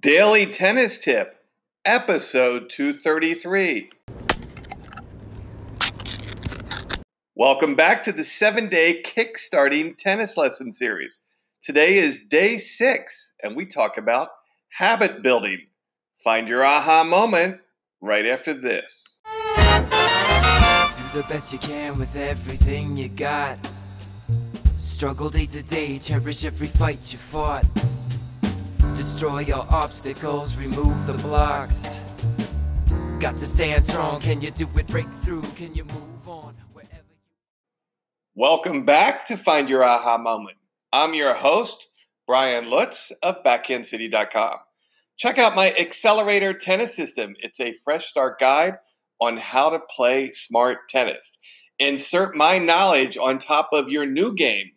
Daily Tennis Tip, episode 233. Welcome back to the seven day kickstarting tennis lesson series. Today is day six, and we talk about habit building. Find your aha moment right after this. Do the best you can with everything you got. Struggle day to day, cherish every fight you fought. Destroy your obstacles, remove the blocks. Got to stand strong, can you do it? Break through, can you move on? Wherever you Welcome back to Find Your Aha Moment. I'm your host, Brian Lutz of BackhandCity.com. Check out my Accelerator Tennis System. It's a fresh start guide on how to play smart tennis. Insert my knowledge on top of your new game.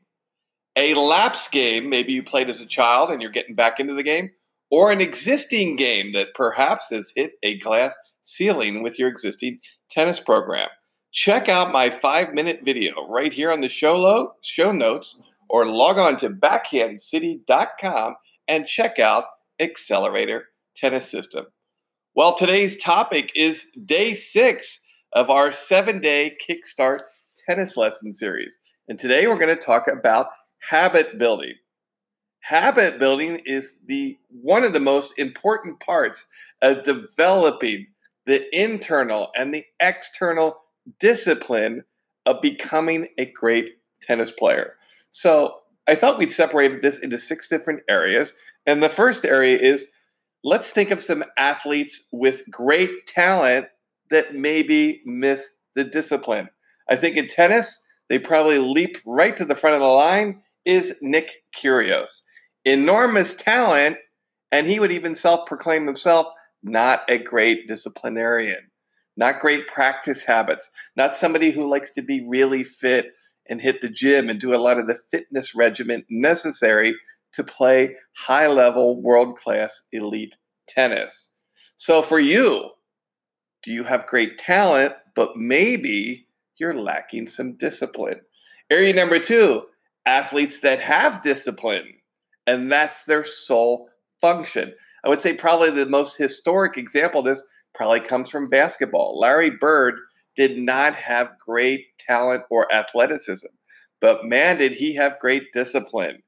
A lapse game, maybe you played as a child and you're getting back into the game, or an existing game that perhaps has hit a glass ceiling with your existing tennis program. Check out my five minute video right here on the show, lo- show notes or log on to backhandcity.com and check out Accelerator Tennis System. Well, today's topic is day six of our seven day Kickstart tennis lesson series. And today we're going to talk about habit building. Habit building is the one of the most important parts of developing the internal and the external discipline of becoming a great tennis player. So I thought we'd separated this into six different areas. And the first area is let's think of some athletes with great talent that maybe miss the discipline. I think in tennis, they probably leap right to the front of the line is Nick Kyrgios. Enormous talent, and he would even self-proclaim himself not a great disciplinarian, not great practice habits, not somebody who likes to be really fit and hit the gym and do a lot of the fitness regimen necessary to play high level, world class, elite tennis. So, for you, do you have great talent, but maybe you're lacking some discipline? Area number two athletes that have discipline, and that's their sole function. I would say probably the most historic example of this probably comes from basketball. Larry Bird did not have great talent or athleticism, but man, did he have great discipline.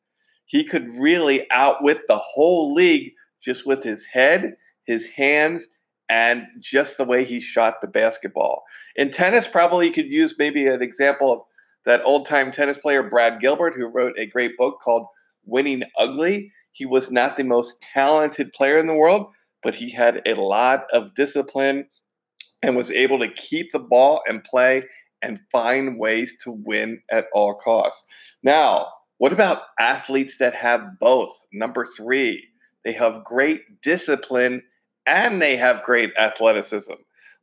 He could really outwit the whole league just with his head, his hands, and just the way he shot the basketball. In tennis, probably you could use maybe an example of that old time tennis player, Brad Gilbert, who wrote a great book called Winning Ugly. He was not the most talented player in the world, but he had a lot of discipline and was able to keep the ball and play and find ways to win at all costs. Now, what about athletes that have both? Number three, they have great discipline and they have great athleticism.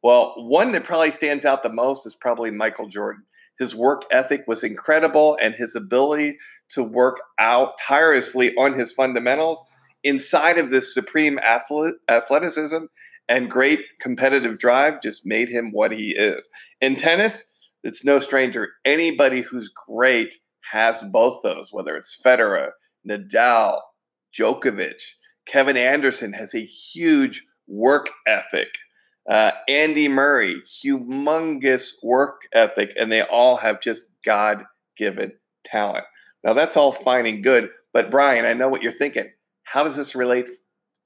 Well, one that probably stands out the most is probably Michael Jordan. His work ethic was incredible, and his ability to work out tirelessly on his fundamentals inside of this supreme athleticism and great competitive drive just made him what he is. In tennis, it's no stranger. Anybody who's great has both those, whether it's Federer, Nadal, Djokovic. Kevin Anderson has a huge work ethic. Uh, Andy Murray, humongous work ethic, and they all have just God given talent. Now, that's all fine and good, but Brian, I know what you're thinking. How does this relate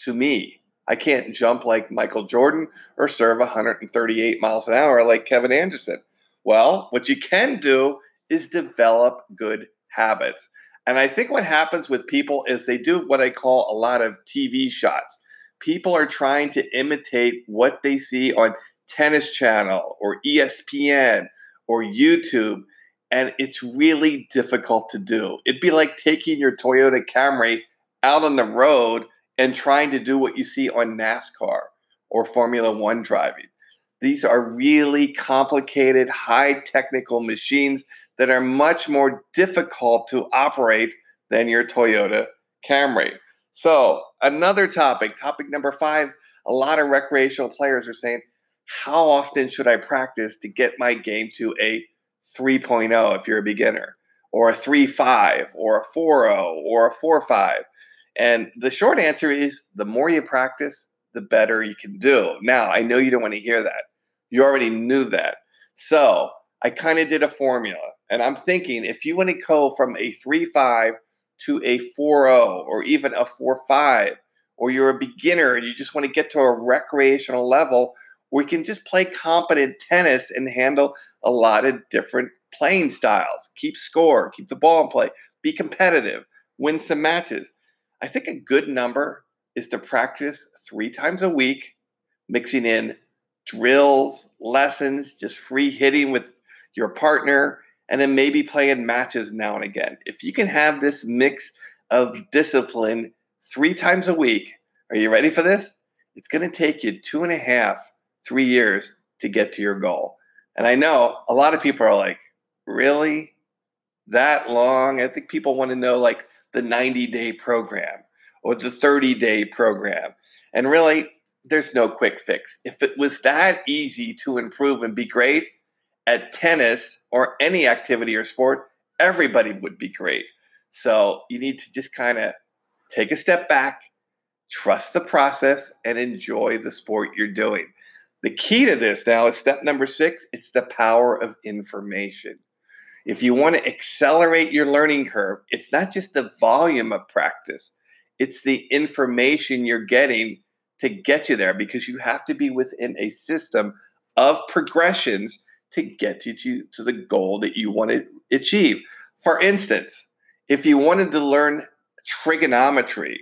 to me? I can't jump like Michael Jordan or serve 138 miles an hour like Kevin Anderson. Well, what you can do is develop good habits. And I think what happens with people is they do what I call a lot of TV shots. People are trying to imitate what they see on Tennis Channel or ESPN or YouTube, and it's really difficult to do. It'd be like taking your Toyota Camry out on the road and trying to do what you see on NASCAR or Formula One driving. These are really complicated, high technical machines that are much more difficult to operate than your Toyota Camry. So, another topic, topic number five a lot of recreational players are saying, How often should I practice to get my game to a 3.0 if you're a beginner, or a 3.5, or a 4.0, or a 4.5? And the short answer is the more you practice, the better you can do. Now, I know you don't want to hear that. You already knew that. So I kind of did a formula. And I'm thinking if you want to go from a 3 5 to a 4 0 or even a 4 5, or you're a beginner and you just want to get to a recreational level, we can just play competent tennis and handle a lot of different playing styles. Keep score, keep the ball in play, be competitive, win some matches. I think a good number is to practice three times a week, mixing in drills, lessons, just free hitting with your partner, and then maybe playing matches now and again. If you can have this mix of discipline three times a week, are you ready for this? It's going to take you two and a half, three years to get to your goal. And I know a lot of people are like, really? That long? I think people want to know like the 90 day program or the 30 day program. And really, there's no quick fix. If it was that easy to improve and be great at tennis or any activity or sport, everybody would be great. So you need to just kind of take a step back, trust the process, and enjoy the sport you're doing. The key to this now is step number six it's the power of information. If you want to accelerate your learning curve, it's not just the volume of practice, it's the information you're getting to get you there because you have to be within a system of progressions to get you to, to the goal that you want to achieve. For instance, if you wanted to learn trigonometry,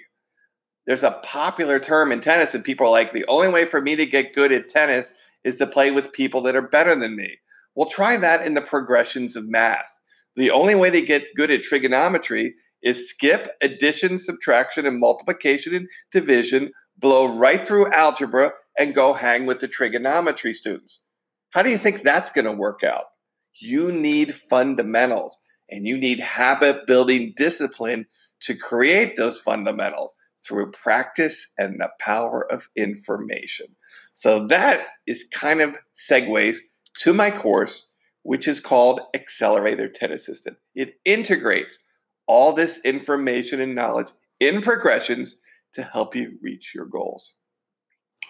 there's a popular term in tennis, and people are like, the only way for me to get good at tennis is to play with people that are better than me. Well, try that in the progressions of math. The only way to get good at trigonometry is skip addition, subtraction, and multiplication and division, blow right through algebra, and go hang with the trigonometry students. How do you think that's going to work out? You need fundamentals and you need habit building discipline to create those fundamentals through practice and the power of information. So that is kind of segues to my course, which is called Accelerator Tennis System. It integrates all this information and knowledge in progressions to help you reach your goals.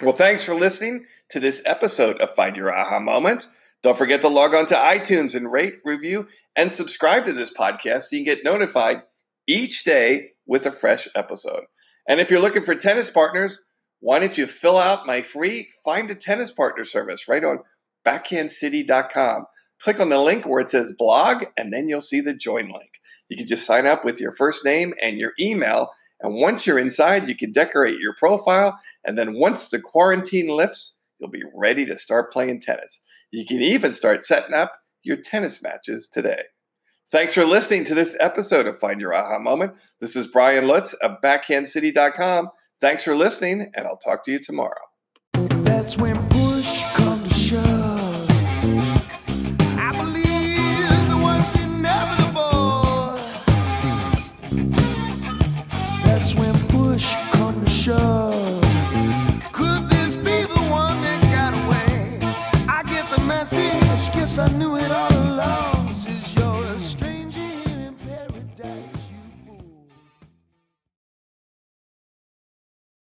Well, thanks for listening to this episode of Find Your Aha Moment. Don't forget to log on to iTunes and rate, review, and subscribe to this podcast so you can get notified each day with a fresh episode. And if you're looking for tennis partners, why don't you fill out my free Find a Tennis Partner service right on backhandcity.com. Click on the link where it says blog, and then you'll see the join link. You can just sign up with your first name and your email. And once you're inside, you can decorate your profile. And then once the quarantine lifts, you'll be ready to start playing tennis. You can even start setting up your tennis matches today. Thanks for listening to this episode of Find Your Aha Moment. This is Brian Lutz of BackhandCity.com. Thanks for listening, and I'll talk to you tomorrow.